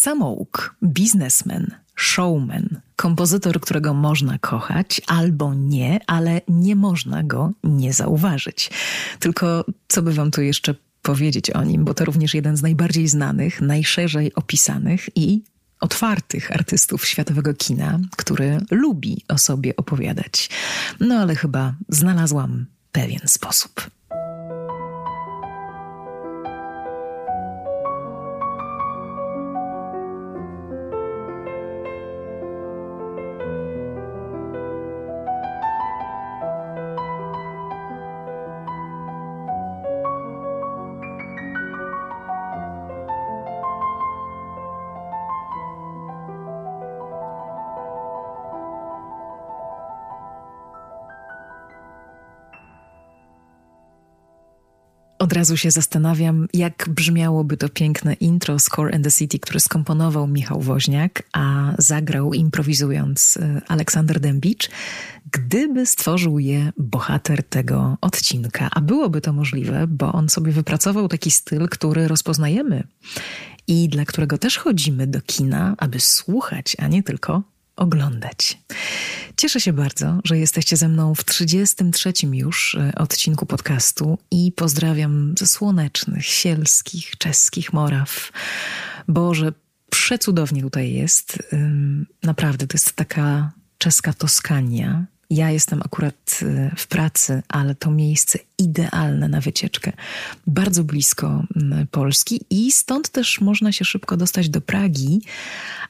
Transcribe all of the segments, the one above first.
Samouk, biznesmen, showman, kompozytor, którego można kochać albo nie, ale nie można go nie zauważyć. Tylko co by wam tu jeszcze powiedzieć o nim, bo to również jeden z najbardziej znanych, najszerzej opisanych i otwartych artystów światowego kina, który lubi o sobie opowiadać. No ale chyba znalazłam pewien sposób. Od razu się zastanawiam, jak brzmiałoby to piękne intro Score and the City, które skomponował Michał Woźniak, a zagrał improwizując e, Aleksander Dębicz, gdyby stworzył je bohater tego odcinka. A byłoby to możliwe, bo on sobie wypracował taki styl, który rozpoznajemy i dla którego też chodzimy do kina, aby słuchać, a nie tylko oglądać. Cieszę się bardzo, że jesteście ze mną w 33 już e, odcinku podcastu i pozdrawiam ze słonecznych, sielskich, czeskich Moraw. Boże, przecudownie tutaj jest. Naprawdę, to jest taka czeska Toskania. Ja jestem akurat e, w pracy, ale to miejsce idealne na wycieczkę. Bardzo blisko Polski i stąd też można się szybko dostać do Pragi,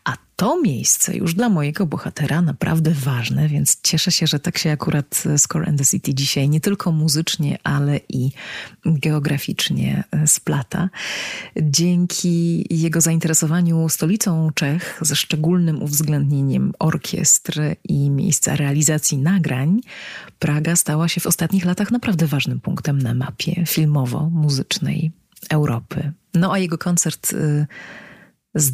a to miejsce już dla mojego bohatera naprawdę ważne, więc cieszę się, że tak się akurat Score and the City dzisiaj nie tylko muzycznie, ale i geograficznie e, splata. Dzięki jego zainteresowaniu stolicą Czech ze szczególnym uwzględnieniem orkiestr i miejsca realizacji nagrań, Praga stała się w ostatnich latach naprawdę ważnym punktem na mapie filmowo-muzycznej Europy. No a jego koncert y, z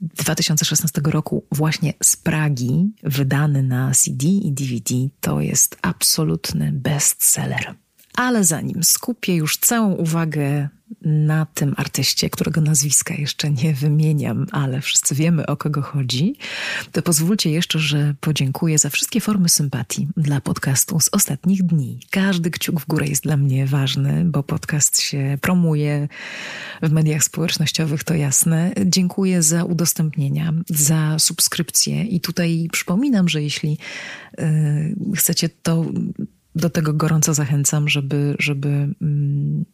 2016 roku właśnie z Pragi, wydany na CD i DVD, to jest absolutny bestseller. Ale zanim skupię już całą uwagę na tym artyście, którego nazwiska jeszcze nie wymieniam, ale wszyscy wiemy o kogo chodzi, to pozwólcie jeszcze, że podziękuję za wszystkie formy sympatii dla podcastu z ostatnich dni. Każdy kciuk w górę jest dla mnie ważny, bo podcast się promuje w mediach społecznościowych, to jasne. Dziękuję za udostępnienia, za subskrypcje i tutaj przypominam, że jeśli yy, chcecie to do tego gorąco zachęcam, żeby, żeby mm,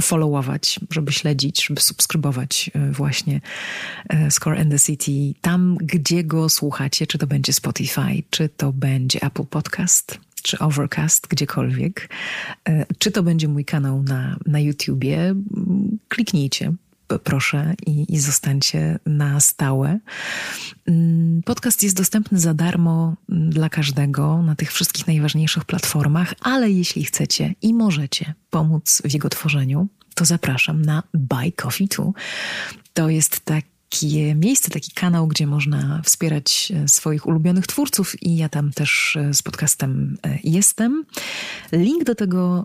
followować, żeby śledzić, żeby subskrybować e, właśnie e, Score and the City. Tam, gdzie go słuchacie, czy to będzie Spotify, czy to będzie Apple Podcast, czy Overcast, gdziekolwiek, e, czy to będzie mój kanał na, na YouTubie, kliknijcie, proszę i, i zostańcie na stałe. Mm, podcast jest dostępny za darmo mm, dla każdego na tych wszystkich najważniejszych platformach, ale jeśli chcecie i możecie pomóc w jego tworzeniu, to zapraszam na Buy Coffee Too. To jest tak takie miejsce, taki kanał, gdzie można wspierać e, swoich ulubionych twórców i ja tam też e, z podcastem e, jestem. Link do tego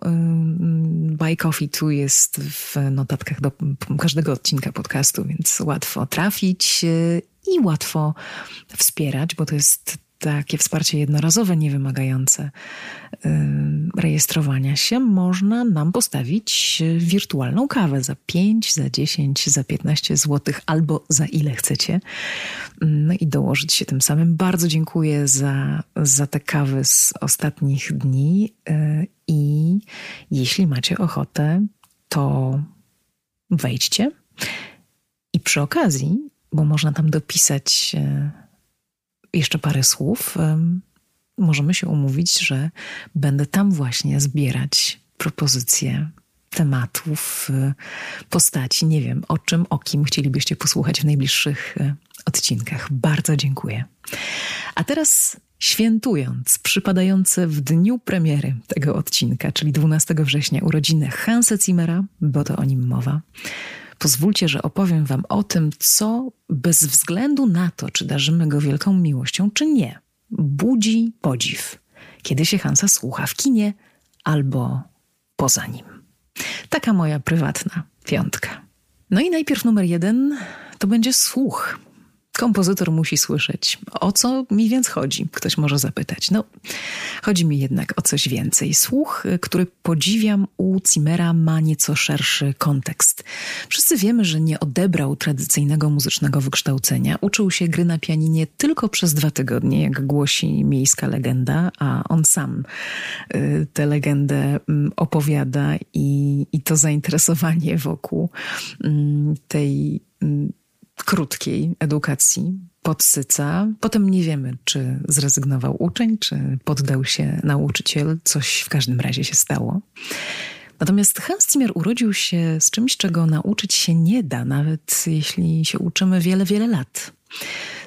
Buy Coffee tu jest w notatkach do każdego odcinka podcastu, więc łatwo trafić i łatwo wspierać, bo to jest takie wsparcie jednorazowe, niewymagające rejestrowania się, można nam postawić wirtualną kawę za 5, za 10, za 15 zł albo za ile chcecie. No i dołożyć się tym samym. Bardzo dziękuję za, za te kawy z ostatnich dni y, i jeśli macie ochotę, to wejdźcie. I przy okazji, bo można tam dopisać y, jeszcze parę słów. Możemy się umówić, że będę tam właśnie zbierać propozycje tematów, y, postaci. Nie wiem, o czym, o kim chcielibyście posłuchać w najbliższych y, odcinkach. Bardzo dziękuję. A teraz świętując przypadające w dniu premiery tego odcinka, czyli 12 września, urodziny Hansa Zimmera, bo to o nim mowa, pozwólcie, że opowiem Wam o tym, co bez względu na to, czy darzymy go wielką miłością, czy nie, budzi podziw, kiedy się Hansa słucha w kinie albo poza nim. Taka moja prywatna piątka. No i najpierw numer jeden to będzie słuch. Kompozytor musi słyszeć. O co mi więc chodzi? Ktoś może zapytać. No, chodzi mi jednak o coś więcej. Słuch, który podziwiam u Zimmera, ma nieco szerszy kontekst. Wszyscy wiemy, że nie odebrał tradycyjnego muzycznego wykształcenia. Uczył się gry na pianinie tylko przez dwa tygodnie, jak głosi miejska legenda, a on sam y, tę legendę mm, opowiada i, i to zainteresowanie wokół mm, tej mm, krótkiej edukacji podsyca. Potem nie wiemy, czy zrezygnował uczeń, czy poddał się nauczyciel. Coś w każdym razie się stało. Natomiast Hans urodził się z czymś, czego nauczyć się nie da, nawet jeśli się uczymy wiele, wiele lat.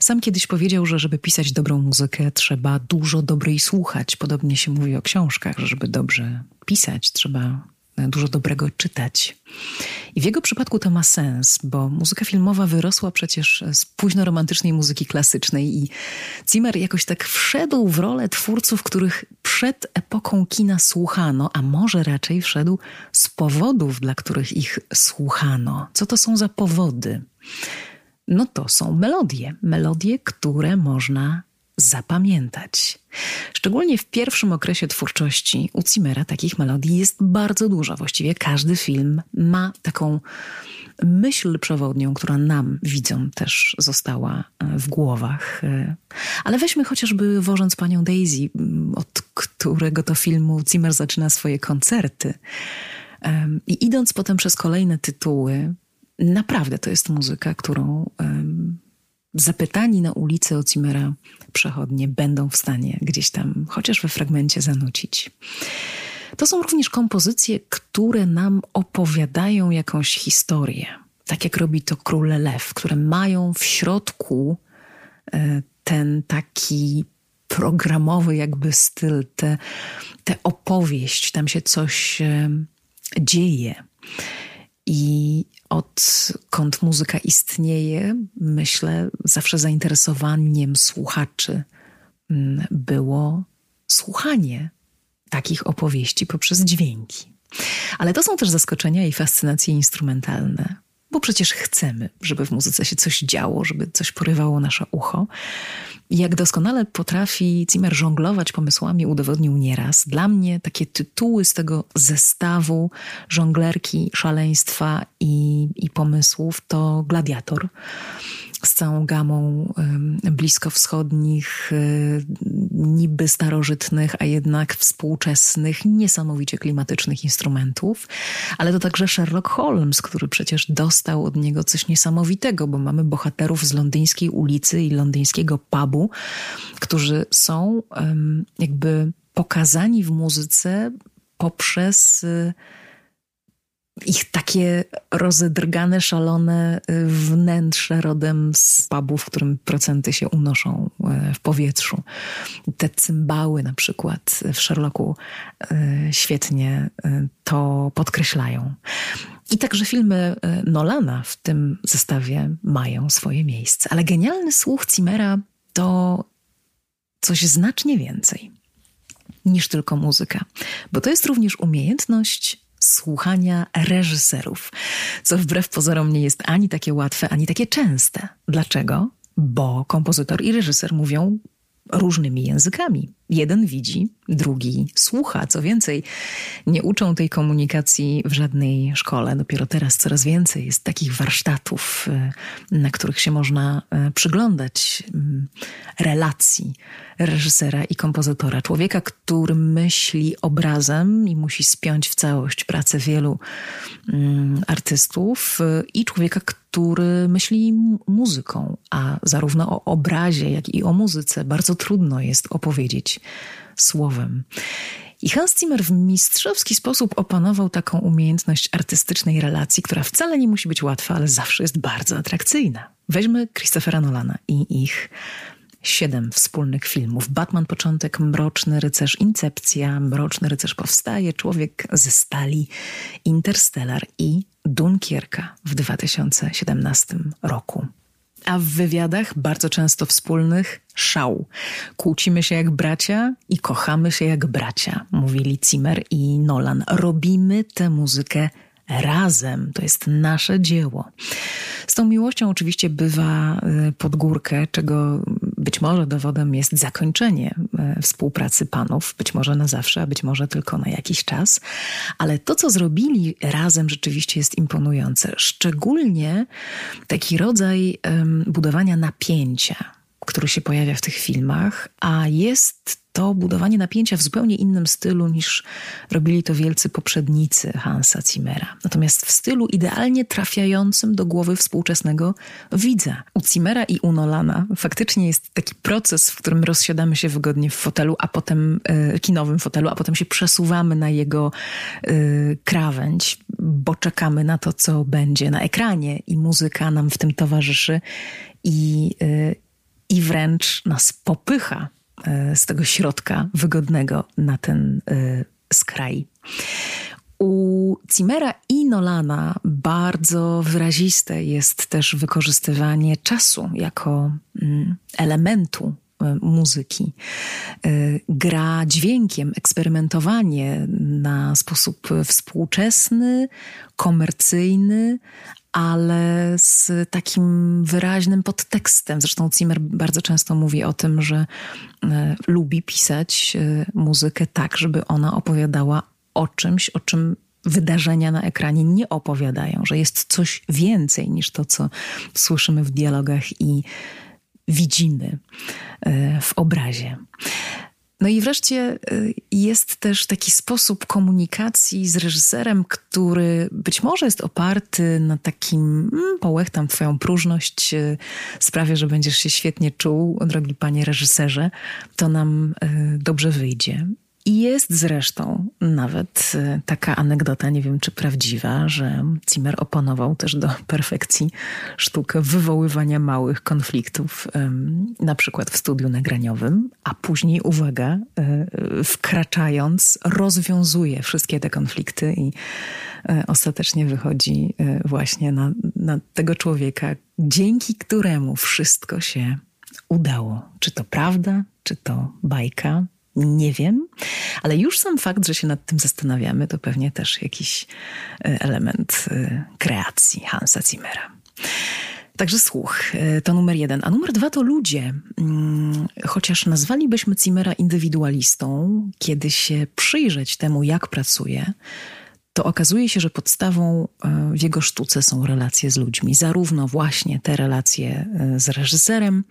Sam kiedyś powiedział, że żeby pisać dobrą muzykę, trzeba dużo dobrej słuchać. Podobnie się mówi o książkach, że żeby dobrze pisać, trzeba dużo dobrego czytać. I w jego przypadku to ma sens, bo muzyka filmowa wyrosła przecież z późno romantycznej muzyki klasycznej i Zimmer jakoś tak wszedł w rolę twórców, których przed epoką kina słuchano, a może raczej wszedł z powodów, dla których ich słuchano. Co to są za powody? No to są melodie. Melodie, które można zapamiętać. Szczególnie w pierwszym okresie twórczości u Cimera takich melodii jest bardzo dużo. Właściwie każdy film ma taką myśl przewodnią, która nam, widzom, też została e, w głowach. E, ale weźmy chociażby Wożąc Panią Daisy, od którego to filmu Zimmer zaczyna swoje koncerty. I idąc potem przez kolejne tytuły, naprawdę to jest muzyka, którą zapytani na ulicy o Cimera przechodnie będą w stanie gdzieś tam, chociaż we fragmencie, zanucić. To są również kompozycje, które nam opowiadają jakąś historię. Tak jak robi to Król Lew, które mają w środku e, ten taki programowy jakby styl, tę te, te opowieść, tam się coś e, dzieje. I odkąd muzyka istnieje, myślę, zawsze zainteresowaniem słuchaczy mm, było słuchanie takich opowieści poprzez dźwięki. Ale to są też zaskoczenia i fascynacje instrumentalne, bo przecież chcemy, żeby w muzyce się coś działo, żeby coś porywało nasze ucho. Jak doskonale potrafi Zimmer żonglować pomysłami, udowodnił nieraz. Dla mnie takie tytuły z tego zestawu żonglerki, szaleństwa i, i pomysłów to Gladiator z całą gamą bliskowschodnich, y, niby starożytnych, a jednak współczesnych, niesamowicie klimatycznych instrumentów, ale to także Sherlock Holmes, który przecież dostał od niego coś niesamowitego, bo mamy bohaterów z londyńskiej ulicy i londyńskiego pubu, którzy są jakby pokazani w muzyce poprzez y, ich takie rozedrgane, szalone y, wnętrze rodem z pubu, w którym procenty się unoszą y, w powietrzu. Te cymbały na przykład w Sherlocku y, świetnie to podkreślają. I także filmy Nolana w tym zestawie mają swoje miejsce. Ale genialny słuch Cimera to coś znacznie więcej niż tylko muzyka, bo to jest również umiejętność słuchania reżyserów, co wbrew pozorom nie jest ani takie łatwe, ani takie częste. Dlaczego? Bo kompozytor i reżyser mówią różnymi językami. Jeden widzi, drugi słucha. Co więcej, nie uczą tej komunikacji w żadnej szkole. Dopiero teraz coraz więcej jest takich warsztatów, y, na których się można y, przyglądać mm, relacji reżysera i kompozytora. Człowieka, który myśli obrazem i musi spiąć w całość pracę wielu mm, artystów, y, i człowieka, który myśli muzyką, a zarówno o obrazie, jak i o muzyce bardzo trudno jest opowiedzieć słowem. I Hans Zimmer w mistrzowski sposób opanował taką umiejętność artystycznej relacji, która wcale nie musi być łatwa, ale zawsze jest bardzo atrakcyjna. Weźmy Christophera Nolana i ich siedem wspólnych filmów. Batman Początek, Mroczny Rycerz, Incepcja, Mroczny Rycerz Powstaje, Człowiek ze Stali, Interstellar i Dunkierka w 2017 roku a w wywiadach, bardzo często wspólnych, szał. Kłócimy się jak bracia i kochamy się jak bracia, mówili Zimmer i Nolan. Robimy tę muzykę razem, to jest nasze dzieło. Z tą miłością oczywiście bywa y, pod górkę, czego być może dowodem jest zakończenie y, współpracy panów, być może na zawsze, a być może tylko na jakiś czas. Ale to, co zrobili razem, rzeczywiście jest imponujące. Szczególnie taki rodzaj budowania napięcia który się pojawia w tych filmach, a jest to budowanie napięcia w zupełnie innym stylu niż robili to wielcy poprzednicy Hansa Zimmera. Natomiast w stylu idealnie trafiającym do głowy współczesnego widza. U Zimmera i u Nolana faktycznie jest taki proces, w którym rozsiadamy się wygodnie w fotelu, a potem e, kinowym fotelu, a potem się przesuwamy na jego e, krawędź, bo czekamy na to, co będzie na ekranie i muzyka nam w tym towarzyszy i, e, i wręcz nas popycha e, z tego środka wygodnego na ten e, skraj. U Cimera i Nolana bardzo wyraziste jest też wykorzystywanie czasu jako mm, elementu e, muzyki. Gra dźwiękiem, eksperymentowanie na sposób współczesny, komercyjny, ale z takim wyraźnym podtekstem. Zresztą Zimmer bardzo często mówi o tym, że e, lubi pisać e, muzykę tak, żeby ona opowiadała o czymś, o czym wydarzenia na ekranie nie opowiadają, że jest coś więcej niż to, co słyszymy w dialogach i widzimy e, w obrazie. No i wreszcie y, jest też taki sposób komunikacji z reżyserem, który być może jest oparty na takim mm, połechtam twoją próżność, y, sprawię, że będziesz się świetnie czuł, drogi panie reżyserze, to nam y, dobrze wyjdzie. Jest zresztą nawet e, taka anegdota, nie wiem czy prawdziwa, że Zimmer oponował też do perfekcji sztukę wywoływania małych konfliktów, na przykład w studiu nagraniowym, a później, uwaga, e, wkraczając, rozwiązuje wszystkie te konflikty i ostatecznie wychodzi właśnie na, na tego człowieka, dzięki któremu wszystko się udało. Czy to prawda, czy to bajka, nie wiem, ale już sam fakt, że się nad tym zastanawiamy, to pewnie też jakiś e, element e, kreacji Hansa Zimmera. Także słuch, e, to numer jeden. A numer dwa to ludzie. Mm, chociaż nazwalibyśmy Zimmera indywidualistą, kiedy się przyjrzeć temu, jak pracuje, to okazuje się, że podstawą e, w jego sztuce są relacje z ludźmi. Zarówno właśnie te relacje e, z reżyserem,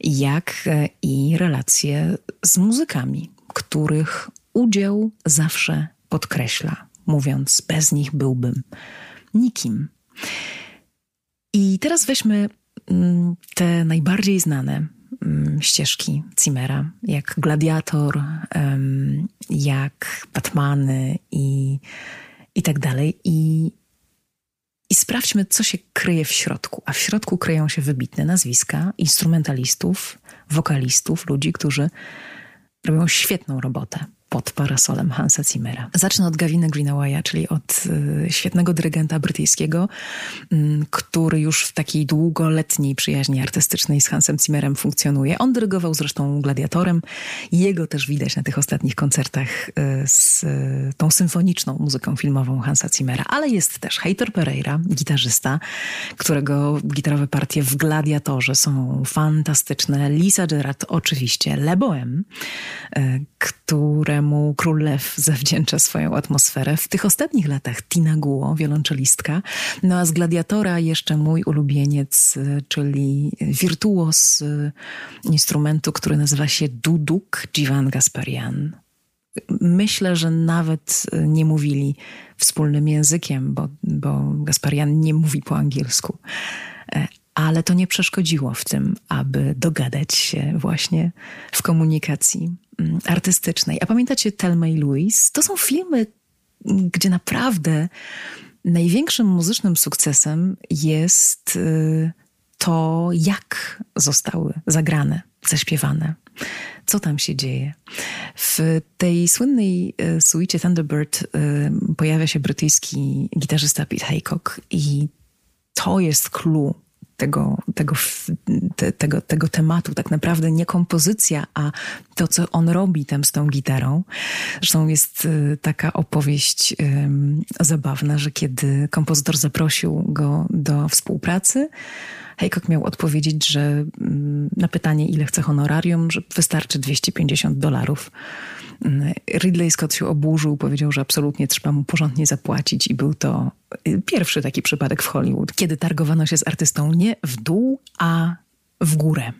jak e, i relacje z muzykami, których udział zawsze podkreśla, mówiąc, bez nich byłbym nikim. I teraz weźmy mm, te najbardziej znane mm, ścieżki Zimmera, jak Gladiator, jak Batmany i i tak dalej. I, I sprawdźmy, co się kryje w środku. A w środku kryją się wybitne nazwiska instrumentalistów, wokalistów, ludzi, którzy robią świetną robotę pod parasolem Hansa Zimmera. Zacznę od Gavina Greenawaya, czyli od y, świetnego dyrygenta brytyjskiego, y, który już w takiej długoletniej przyjaźni artystycznej z Hansem Zimmerem funkcjonuje. On dyrygował zresztą Gladiatorem. Jego też widać na tych ostatnich koncertach y, z y, tą symfoniczną muzyką filmową Hansa Zimmera. Ale jest też Heitor Pereira, gitarzysta, którego gitarowe partie w Gladiatorze są fantastyczne. Lisa Gerard oczywiście, Le Bohème, które któremu Król Lew zawdzięcza swoją atmosferę. W tych ostatnich latach Tina Guo, wiolonczelistka, no a z Gladiatora jeszcze mój ulubieniec, czyli wirtuos instrumentu, który nazywa się duduk Dziwan Gasparian. Myślę, że nawet nie mówili wspólnym językiem, bo, bo Gasparian nie mówi po angielsku ale to nie przeszkodziło w tym, aby dogadać się właśnie w komunikacji artystycznej. A pamiętacie Telma i Louise? To są filmy, gdzie naprawdę największym muzycznym sukcesem jest y, to, jak zostały zagrane, zaśpiewane. Co tam się dzieje? W tej słynnej y, suicie Thunderbird y, pojawia się brytyjski gitarzysta Pete Haycock i to jest clue tego, tego, te, tego, tego tematu. Tak naprawdę nie kompozycja, a to, co on robi tam z tą gitarą. Zresztą jest y, taka opowieść zabawna, że kiedy kompozytor zaprosił go do współpracy, Haycock miał odpowiedzieć, że um, na pytanie, ile chce honorarium, że wystarczy 250 dolarów. Ridley Scott się oburzył, powiedział, że absolutnie trzeba mu porządnie zapłacić i był to y, pierwszy taki przypadek w Hollywood, kiedy targowano się z artystą nie w dół, a w górę.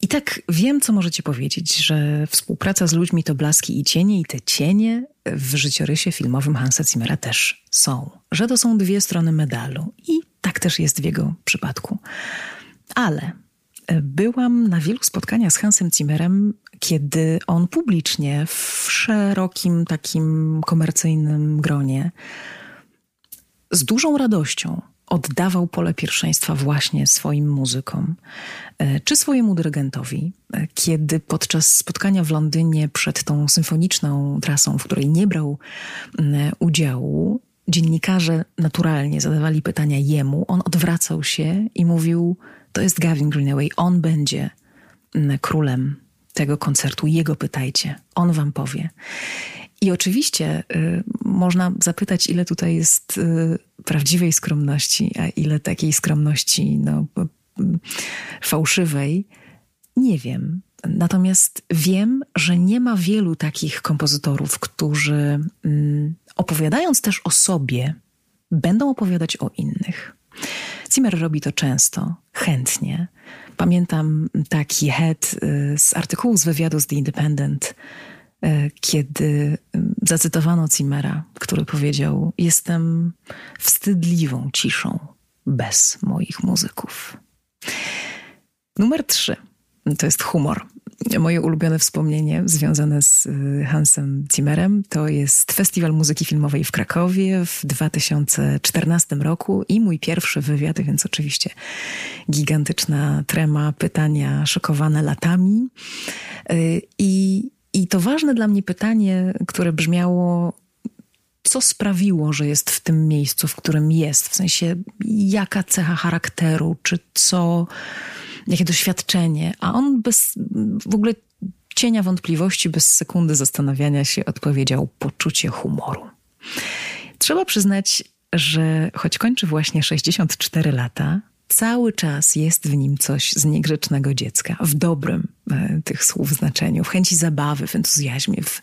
I tak wiem, co możecie powiedzieć, że współpraca z ludźmi to blaski i cienie, i te cienie w życiorysie filmowym Hansa Zimmera też są. Że to są dwie strony medalu. I tak też jest w jego przypadku. Ale byłam na wielu spotkaniach z Hansem Zimmerem, kiedy on publicznie w szerokim takim komercyjnym gronie z dużą radością oddawał pole pierwszeństwa właśnie swoim muzykom e, czy swojemu dyrygentowi, e, kiedy podczas spotkania w Londynie przed tą symfoniczną trasą, w której nie brał udziału, dziennikarze naturalnie zadawali pytania jemu, on odwracał się i mówił: To jest Gavin Greenaway, on będzie królem tego koncertu, jego pytajcie, on wam powie. I oczywiście y, można zapytać, ile tutaj jest y, prawdziwej skromności, a ile takiej skromności no, y, fałszywej. Nie wiem. Natomiast wiem, że nie ma wielu takich kompozytorów, którzy mm, opowiadając też o sobie, będą opowiadać o innych. Zimmer robi to często, chętnie. Pamiętam taki head z artykułu z wywiadu z The Independent, E, kiedy zacytowano Zimmera, który powiedział: Jestem wstydliwą ciszą bez moich muzyków. Numer trzy to jest humor. Moje ulubione wspomnienie związane z e, Hansem Zimmerem to jest Festiwal Muzyki Filmowej w Krakowie w 2014 roku i mój pierwszy wywiad, więc oczywiście gigantyczna trema, pytania szokowane latami. E, I i to ważne dla mnie pytanie, które brzmiało, co sprawiło, że jest w tym miejscu, w którym jest? W sensie, jaka cecha charakteru, czy co, jakie doświadczenie? A on bez w ogóle cienia wątpliwości, bez sekundy zastanawiania się odpowiedział poczucie humoru. Trzeba przyznać, że choć kończy właśnie 64 lata, cały czas jest w nim coś z niegrzecznego dziecka, w dobrym e, tych słów znaczeniu, w chęci zabawy, w entuzjazmie, w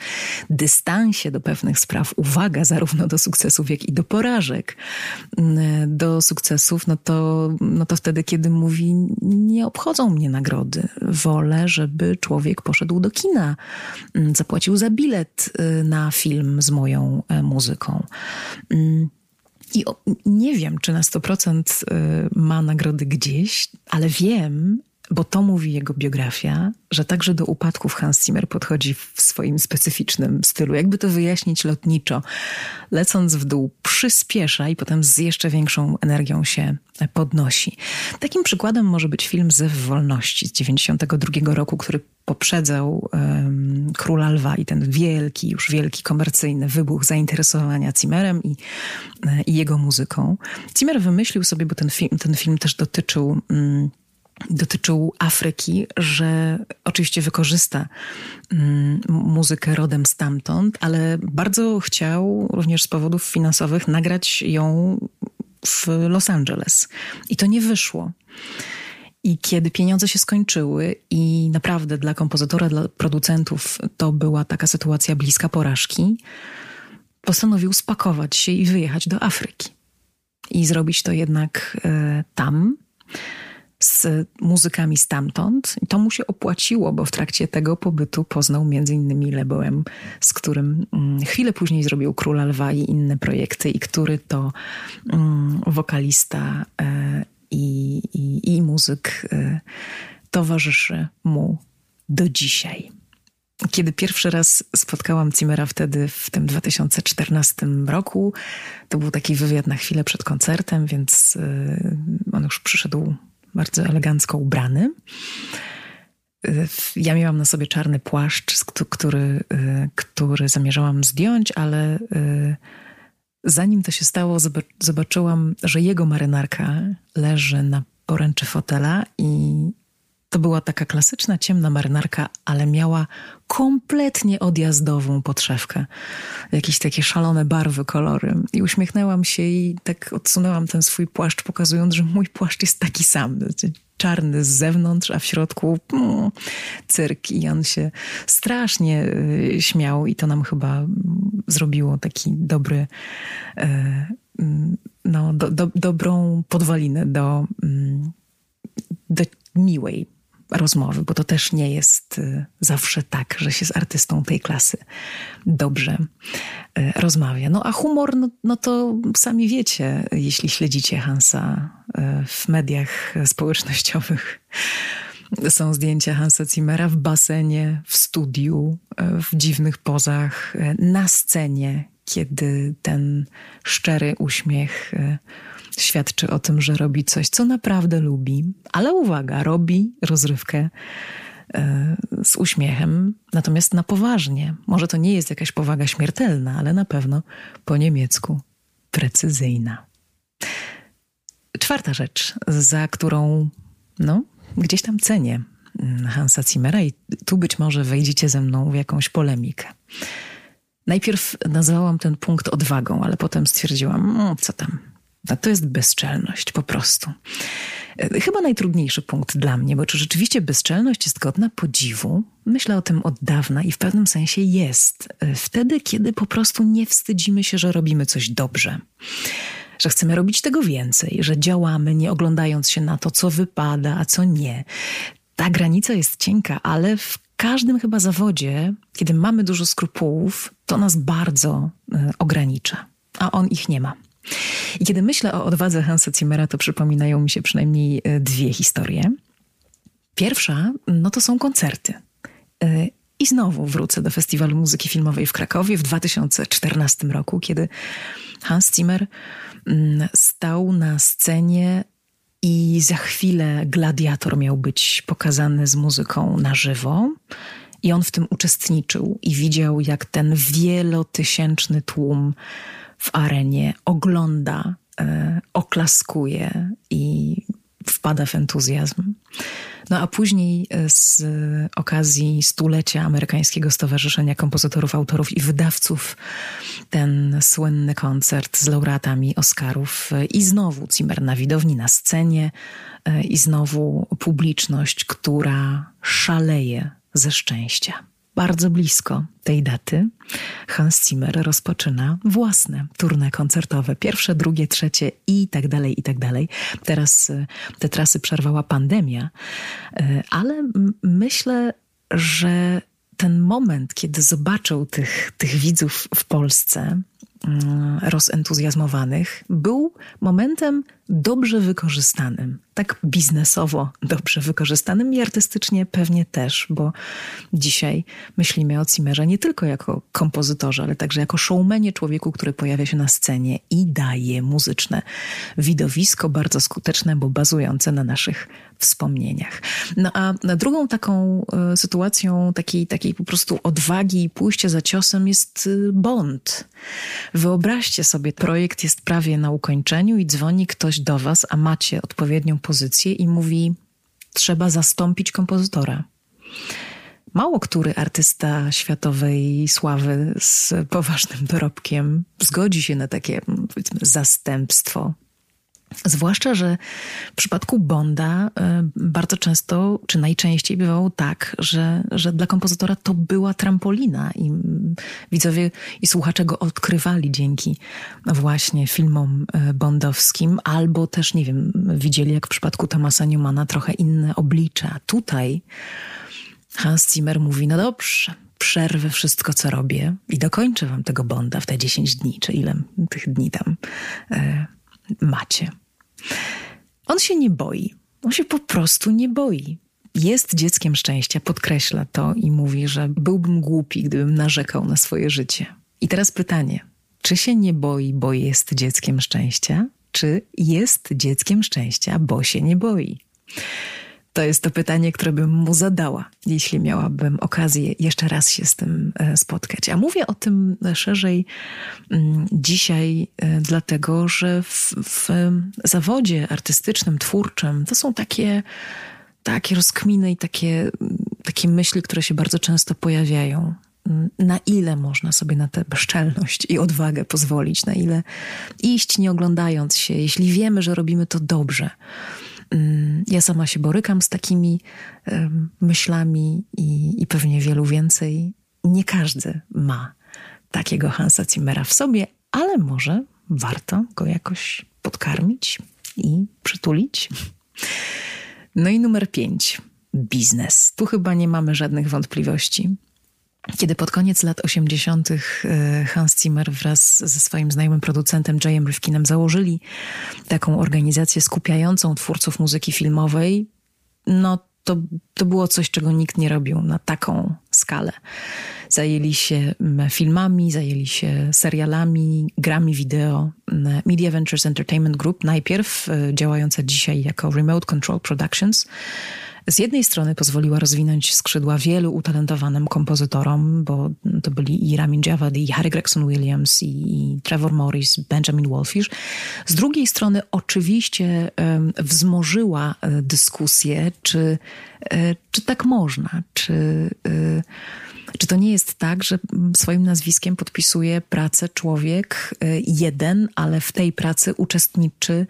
dystansie do pewnych spraw, uwaga zarówno do sukcesów, jak i do porażek. Mm, do sukcesów, no to, no to wtedy, kiedy mówi, nie obchodzą mnie nagrody. Wolę, żeby człowiek poszedł do kina, mm, zapłacił za bilet y, na film z moją e, muzyką. I nie wiem, czy na 100% y, ma nagrody gdzieś, ale wiem, bo to mówi jego biografia, że także do upadków Hans Zimmer podchodzi w swoim specyficznym stylu. Jakby to wyjaśnić lotniczo, lecąc w dół, przyspiesza i potem z jeszcze większą energią się podnosi. Takim przykładem może być film Zew Wolności z 92 roku, który poprzedzał um, Króla Lwa i ten wielki, już wielki komercyjny wybuch zainteresowania Zimmerem i, i jego muzyką. Zimmer wymyślił sobie, bo ten film, ten film też dotyczył... Um, dotyczył Afryki, że oczywiście wykorzysta mm, muzykę rodem stamtąd, ale bardzo chciał również z powodów finansowych nagrać ją w Los Angeles. I to nie wyszło. I kiedy pieniądze się skończyły, i naprawdę dla kompozytora, dla producentów to była taka sytuacja bliska porażki, postanowił spakować się i wyjechać do Afryki. I zrobić to jednak e, tam z muzykami stamtąd. I to mu się opłaciło, bo w trakcie tego pobytu poznał innymi Leboem, z którym mm, chwilę później zrobił Króla Lwa i inne projekty i który to mm, wokalista e, i, i, i muzyk e, towarzyszy mu do dzisiaj. Kiedy pierwszy raz spotkałam Cimera wtedy, w tym 2014 roku, to był taki wywiad na chwilę przed koncertem, więc e, on już przyszedł bardzo elegancko ubrany. Ja miałam na sobie czarny płaszcz, który, który zamierzałam zdjąć, ale zanim to się stało, zobaczyłam, że jego marynarka leży na poręczy fotela i to była taka klasyczna ciemna marynarka, ale miała kompletnie odjazdową podszewkę. Jakieś takie szalone barwy, kolory. I uśmiechnęłam się i tak odsunęłam ten swój płaszcz, pokazując, że mój płaszcz jest taki sam. Czarny z zewnątrz, a w środku mm, cyrk. I on się strasznie y, śmiał i to nam chyba zrobiło taki dobry... Y, no, do, do, dobrą podwalinę do, mm, do miłej rozmowy, bo to też nie jest y, zawsze tak, że się z artystą tej klasy dobrze y, rozmawia. No a humor, no, no to sami wiecie, jeśli śledzicie Hansa y, w mediach społecznościowych. Są zdjęcia Hansa Zimmera w basenie, w studiu, w dziwnych pozach, na scenie, kiedy ten szczery uśmiech świadczy o tym, że robi coś, co naprawdę lubi, ale uwaga, robi rozrywkę e, z uśmiechem, natomiast na poważnie. Może to nie jest jakaś powaga śmiertelna, ale na pewno po niemiecku precyzyjna. Czwarta rzecz, za którą no, gdzieś tam cenię Hansa Zimmera i tu być może wejdziecie ze mną w jakąś polemikę. Najpierw nazwałam ten punkt odwagą, ale potem stwierdziłam, no, co tam, a to jest bezczelność po prostu. E, chyba najtrudniejszy punkt dla mnie, bo czy rzeczywiście bezczelność jest godna podziwu? Myślę o tym od dawna i w pewnym sensie jest. E, wtedy, kiedy po prostu nie wstydzimy się, że robimy coś dobrze. Że chcemy robić tego więcej, że działamy, nie oglądając się na to, co wypada, a co nie. Ta granica jest cienka, ale w każdym chyba zawodzie, kiedy mamy dużo skrupułów, to nas bardzo y, ogranicza, a on ich nie ma. I kiedy myślę o odwadze Hansa Zimmera, to przypominają mi się przynajmniej e, dwie historie. Pierwsza, no to są koncerty. E, I znowu wrócę do Festiwalu Muzyki Filmowej w Krakowie w 2014 roku, kiedy Hans Zimmer mm, stał na scenie i za chwilę gladiator miał być pokazany z muzyką na żywo. I on w tym uczestniczył i widział, jak ten wielotysięczny tłum w arenie, ogląda, e, oklaskuje i wpada w entuzjazm. No a później e, z okazji stulecia Amerykańskiego Stowarzyszenia Kompozytorów, Autorów i Wydawców ten słynny koncert z laureatami Oscarów e, i znowu Zimmer na widowni, na scenie i znowu publiczność, która szaleje ze szczęścia bardzo blisko tej daty Hans Zimmer rozpoczyna własne turne koncertowe. Pierwsze, drugie, trzecie i tak dalej, i tak dalej. Teraz e, te trasy przerwała pandemia, e, ale myślę, że ten moment, kiedy zobaczył tych, tych widzów w Polsce, mm, rozentuzjazmowanych, był momentem dobrze wykorzystanym tak biznesowo dobrze wykorzystanym i artystycznie pewnie też, bo dzisiaj myślimy o Zimmerze nie tylko jako kompozytorze, ale także jako showmanie, człowieku, który pojawia się na scenie i daje muzyczne widowisko, bardzo skuteczne, bo bazujące na naszych wspomnieniach. No a drugą taką e, sytuacją takiej, takiej po prostu odwagi i pójścia za ciosem jest e, Bond. Wyobraźcie sobie, projekt jest prawie na ukończeniu i dzwoni ktoś do was, a macie odpowiednią pozycję i mówi: Trzeba zastąpić kompozytora. Mało który artysta światowej sławy z poważnym dorobkiem zgodzi się na takie powiedzmy, zastępstwo Zwłaszcza, że w przypadku Bonda e, bardzo często, czy najczęściej bywało tak, że, że dla kompozytora to była trampolina i widzowie i słuchacze go odkrywali dzięki właśnie filmom e, bondowskim, albo też, nie wiem, widzieli jak w przypadku Thomasa Newmana trochę inne oblicze. A tutaj Hans Zimmer mówi, no dobrze, przerwę wszystko, co robię i dokończę wam tego Bonda w te 10 dni, czy ile tych dni tam e, macie. On się nie boi. On się po prostu nie boi. Jest dzieckiem szczęścia, podkreśla to i mówi, że byłbym głupi, gdybym narzekał na swoje życie. I teraz pytanie: czy się nie boi, bo jest dzieckiem szczęścia, czy jest dzieckiem szczęścia, bo się nie boi? To jest to pytanie, które bym mu zadała, jeśli miałabym okazję jeszcze raz się z tym e, spotkać. A mówię o tym szerzej mm, dzisiaj, e, dlatego że w, w zawodzie artystycznym, twórczym to są takie, takie rozkminy i takie, takie myśli, które się bardzo często pojawiają na ile można sobie na tę bezczelność i odwagę pozwolić, na ile iść nie oglądając się, jeśli wiemy, że robimy to dobrze. Mm, ja sama się borykam z takimi myślami i, i pewnie wielu więcej. Nie każdy ma takiego Hansa Zimmera w sobie, ale może warto go jakoś podkarmić i przytulić. No i numer pięć. Biznes. Tu chyba nie mamy żadnych wątpliwości. Kiedy pod koniec lat 80. E, Hans Zimmer wraz ze swoim znajomym producentem Jayem Rifkinem założyli taką organizację skupiającą twórców muzyki filmowej, no to, to było coś, czego nikt nie robił na taką skalę. Zajęli się filmami, zajęli się serialami, grami wideo. Media Ventures Entertainment Group, najpierw e, działająca dzisiaj jako Remote Control Productions, z jednej strony pozwoliła rozwinąć skrzydła wielu utalentowanym kompozytorom, bo to byli i Ramin Djawad, i Harry Gregson Williams, i Trevor Morris, Benjamin Wolfish. Z drugiej strony oczywiście wzmożyła e, dyskusję, czy, e, czy tak można, czy... Czy to nie jest tak, że swoim nazwiskiem podpisuje pracę człowiek y, jeden, ale w tej pracy uczestniczy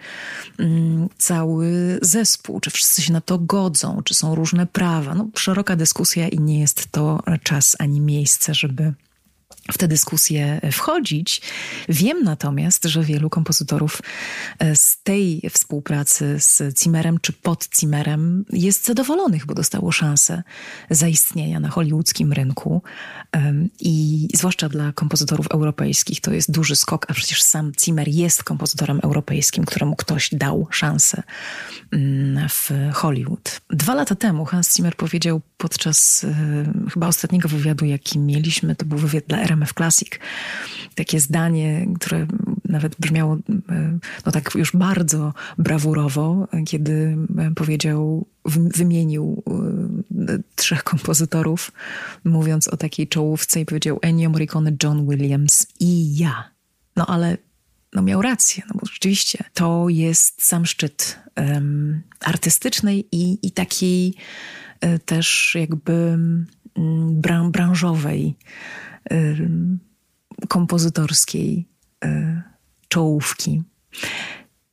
mm, cały zespół? Czy wszyscy się na to godzą? Czy są różne prawa? No, szeroka dyskusja i nie jest to czas ani miejsce, żeby w tę dyskusję wchodzić. Wiem natomiast, że wielu kompozytorów e, z tej współpracy z Zimmerem czy pod Zimmerem jest zadowolonych, bo dostało szansę zaistnienia na hollywoodzkim rynku i zwłaszcza dla kompozytorów europejskich to jest duży skok, a przecież sam Zimmer jest kompozytorem europejskim, któremu ktoś dał szansę mm, w Hollywood. Dwa lata temu Hans Zimmer powiedział podczas e, chyba ostatniego wywiadu, jaki mieliśmy, to był wywiad dla RM w Classic. Takie zdanie, które nawet brzmiało e, no tak już bardzo brawurowo, kiedy e, powiedział, wymienił e, trzech kompozytorów, mówiąc o takiej czołówce i powiedział Ennio Morricone, John Williams i ja. No ale no miał rację, no bo rzeczywiście to jest sam szczyt um, artystycznej i, i takiej też jakby branżowej kompozytorskiej y, czołówki.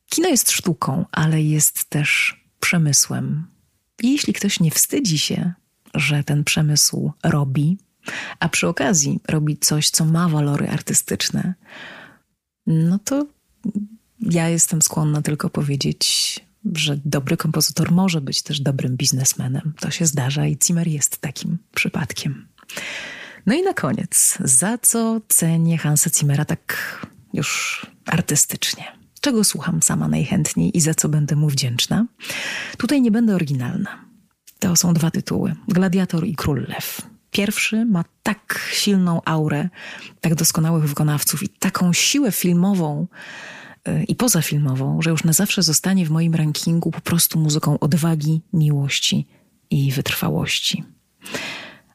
Kino jest sztuką, ale jest też przemysłem. I jeśli ktoś nie wstydzi się, że ten przemysł robi, a przy okazji robi coś, co ma walory artystyczne, no to ja jestem skłonna tylko powiedzieć, że dobry kompozytor może być też dobrym biznesmenem. To się zdarza i Zimmer jest takim przypadkiem. No i na koniec, za co cenię Hansa Zimmera tak już artystycznie? Czego słucham sama najchętniej i za co będę mu wdzięczna? Tutaj nie będę oryginalna. To są dwa tytuły: Gladiator i Król Lew. Pierwszy ma tak silną aurę, tak doskonałych wykonawców i taką siłę filmową y, i pozafilmową, że już na zawsze zostanie w moim rankingu po prostu muzyką odwagi, miłości i wytrwałości.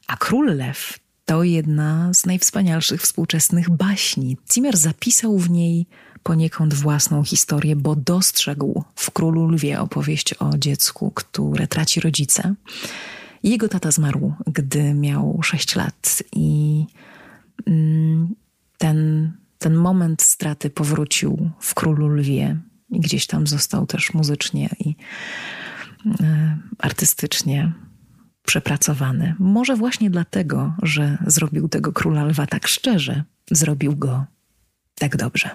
A Król Lew to jedna z najwspanialszych współczesnych baśni. Zimmer zapisał w niej poniekąd własną historię, bo dostrzegł w Królu Lwie opowieść o dziecku, które traci rodzica. Jego tata zmarł, gdy miał 6 lat i mm, ten, ten moment straty powrócił w Królu Lwie i gdzieś tam został też muzycznie i e, artystycznie przepracowany. Może właśnie dlatego, że zrobił tego króla lwa tak szczerze, zrobił go tak dobrze.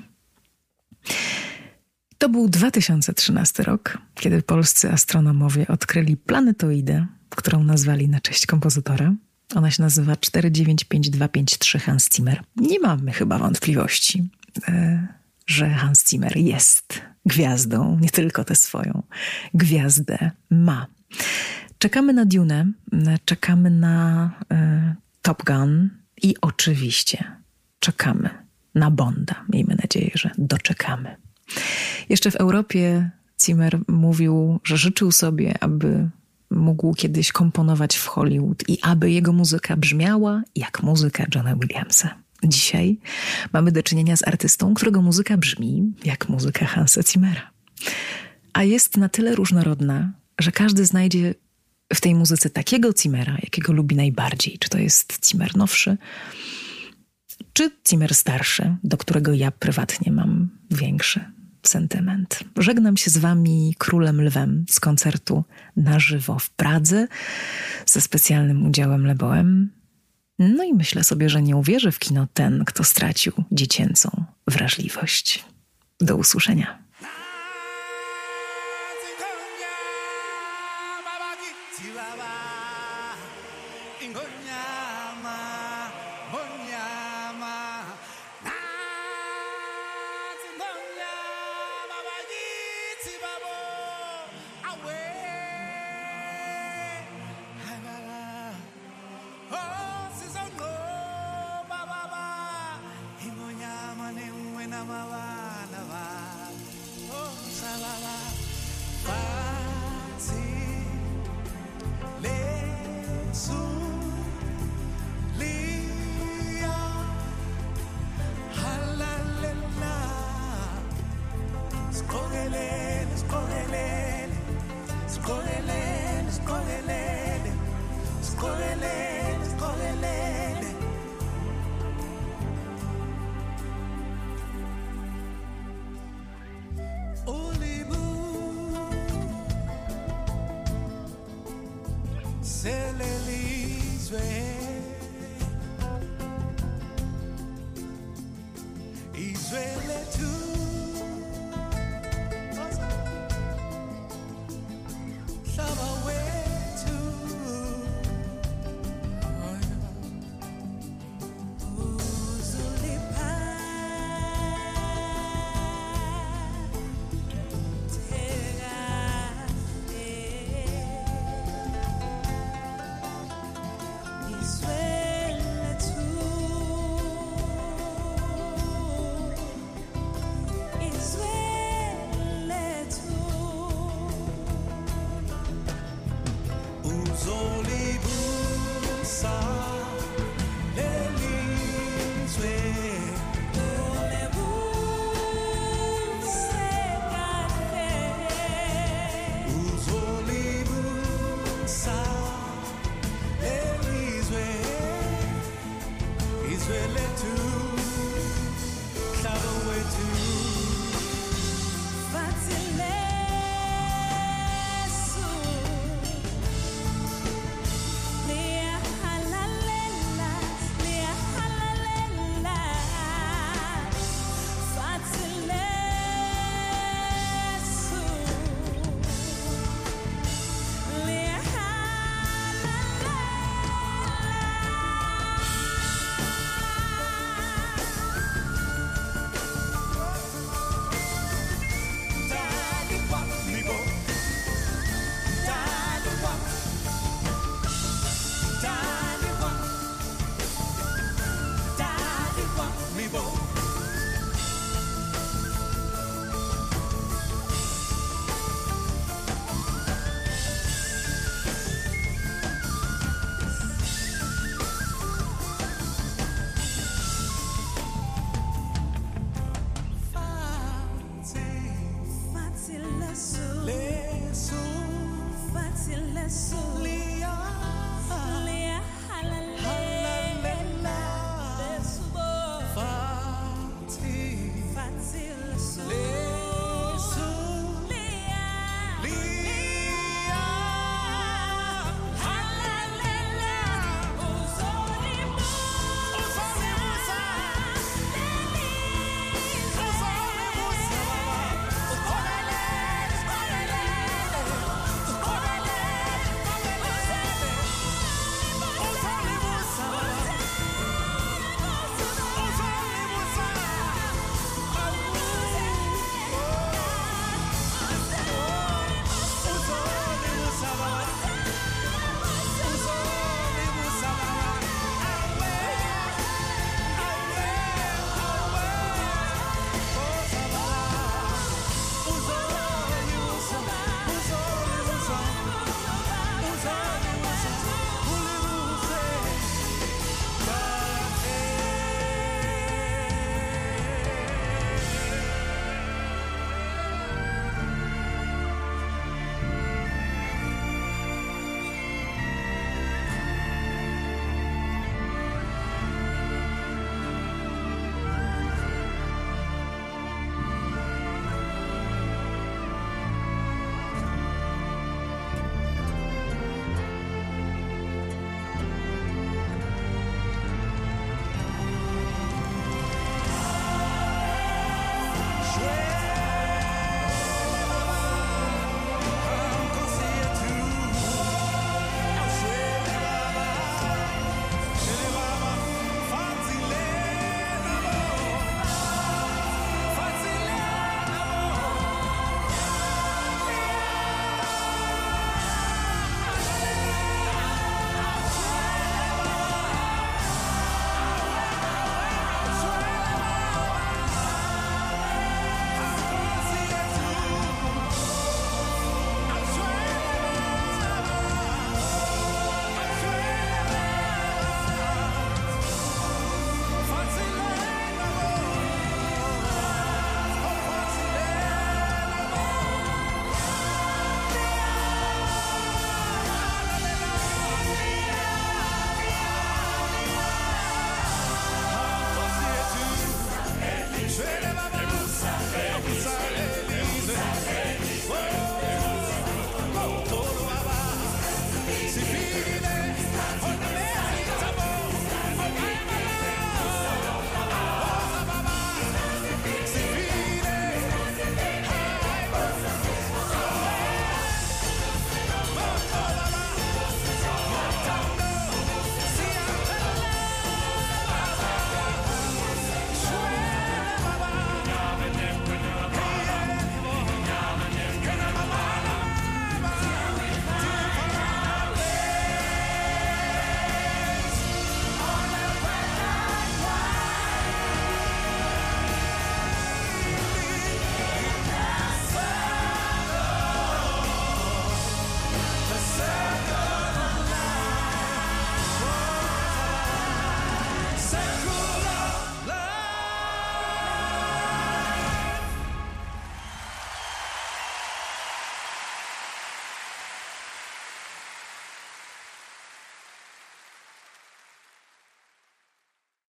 To był 2013 rok, kiedy polscy astronomowie odkryli planetoidę, którą nazwali na cześć kompozytora. Ona się nazywa 495253 Hans Zimmer. Nie mamy chyba wątpliwości, e, że Hans Zimmer jest gwiazdą, nie tylko tę swoją gwiazdę ma. Czekamy na Dune, czekamy na y, Top Gun i oczywiście czekamy na Bonda. Miejmy nadzieję, że doczekamy. Jeszcze w Europie Zimmer mówił, że życzył sobie, aby mógł kiedyś komponować w Hollywood i aby jego muzyka brzmiała jak muzyka Johna Williamsa. Dzisiaj mamy do czynienia z artystą, którego muzyka brzmi jak muzyka Hansa Zimmera. A jest na tyle różnorodna, że każdy znajdzie w tej muzyce takiego Zimmera, jakiego lubi najbardziej. Czy to jest Zimmer nowszy, czy Zimmer starszy, do którego ja prywatnie mam większy sentyment. Żegnam się z Wami Królem Lwem z koncertu na żywo w Pradze ze specjalnym udziałem Leboem. No i myślę sobie, że nie uwierzy w kino ten, kto stracił dziecięcą wrażliwość. Do usłyszenia.